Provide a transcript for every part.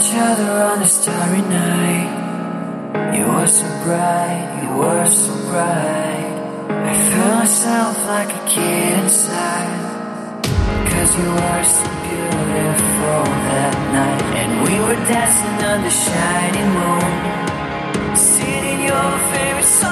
each other on a starry night. You were so bright, you were so bright. I felt myself like a kid inside. Cause you were so beautiful that night. And we were dancing under shining moon. Singing your favorite songs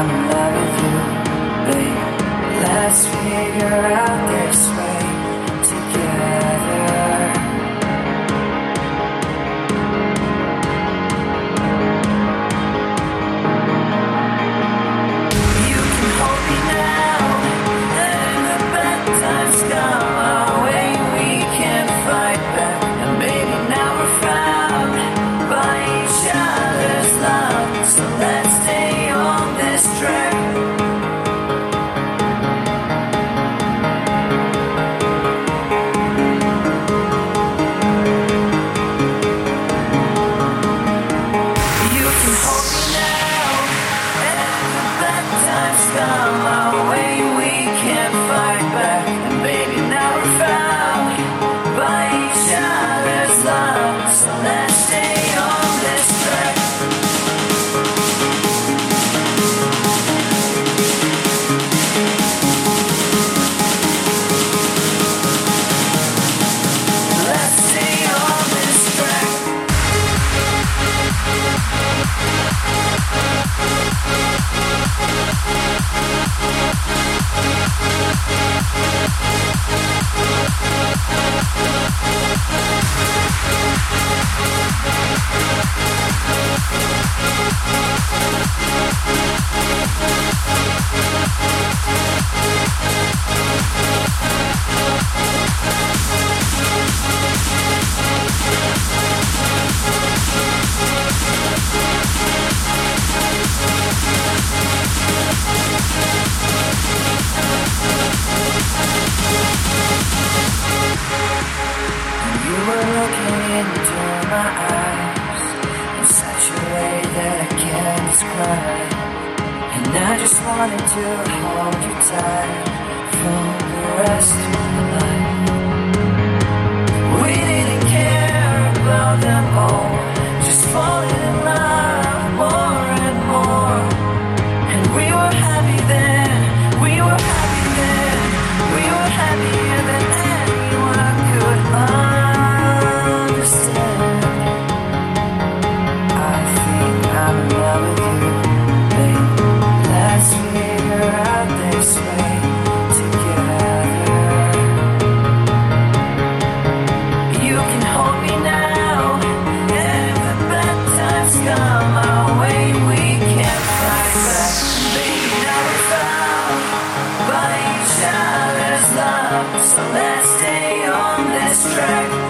I'm in love with you, babe. Let's figure out this way my eyes in such a way that I can't describe. And I just wanted to hold you tight for the rest of my life. So let's stay on this track.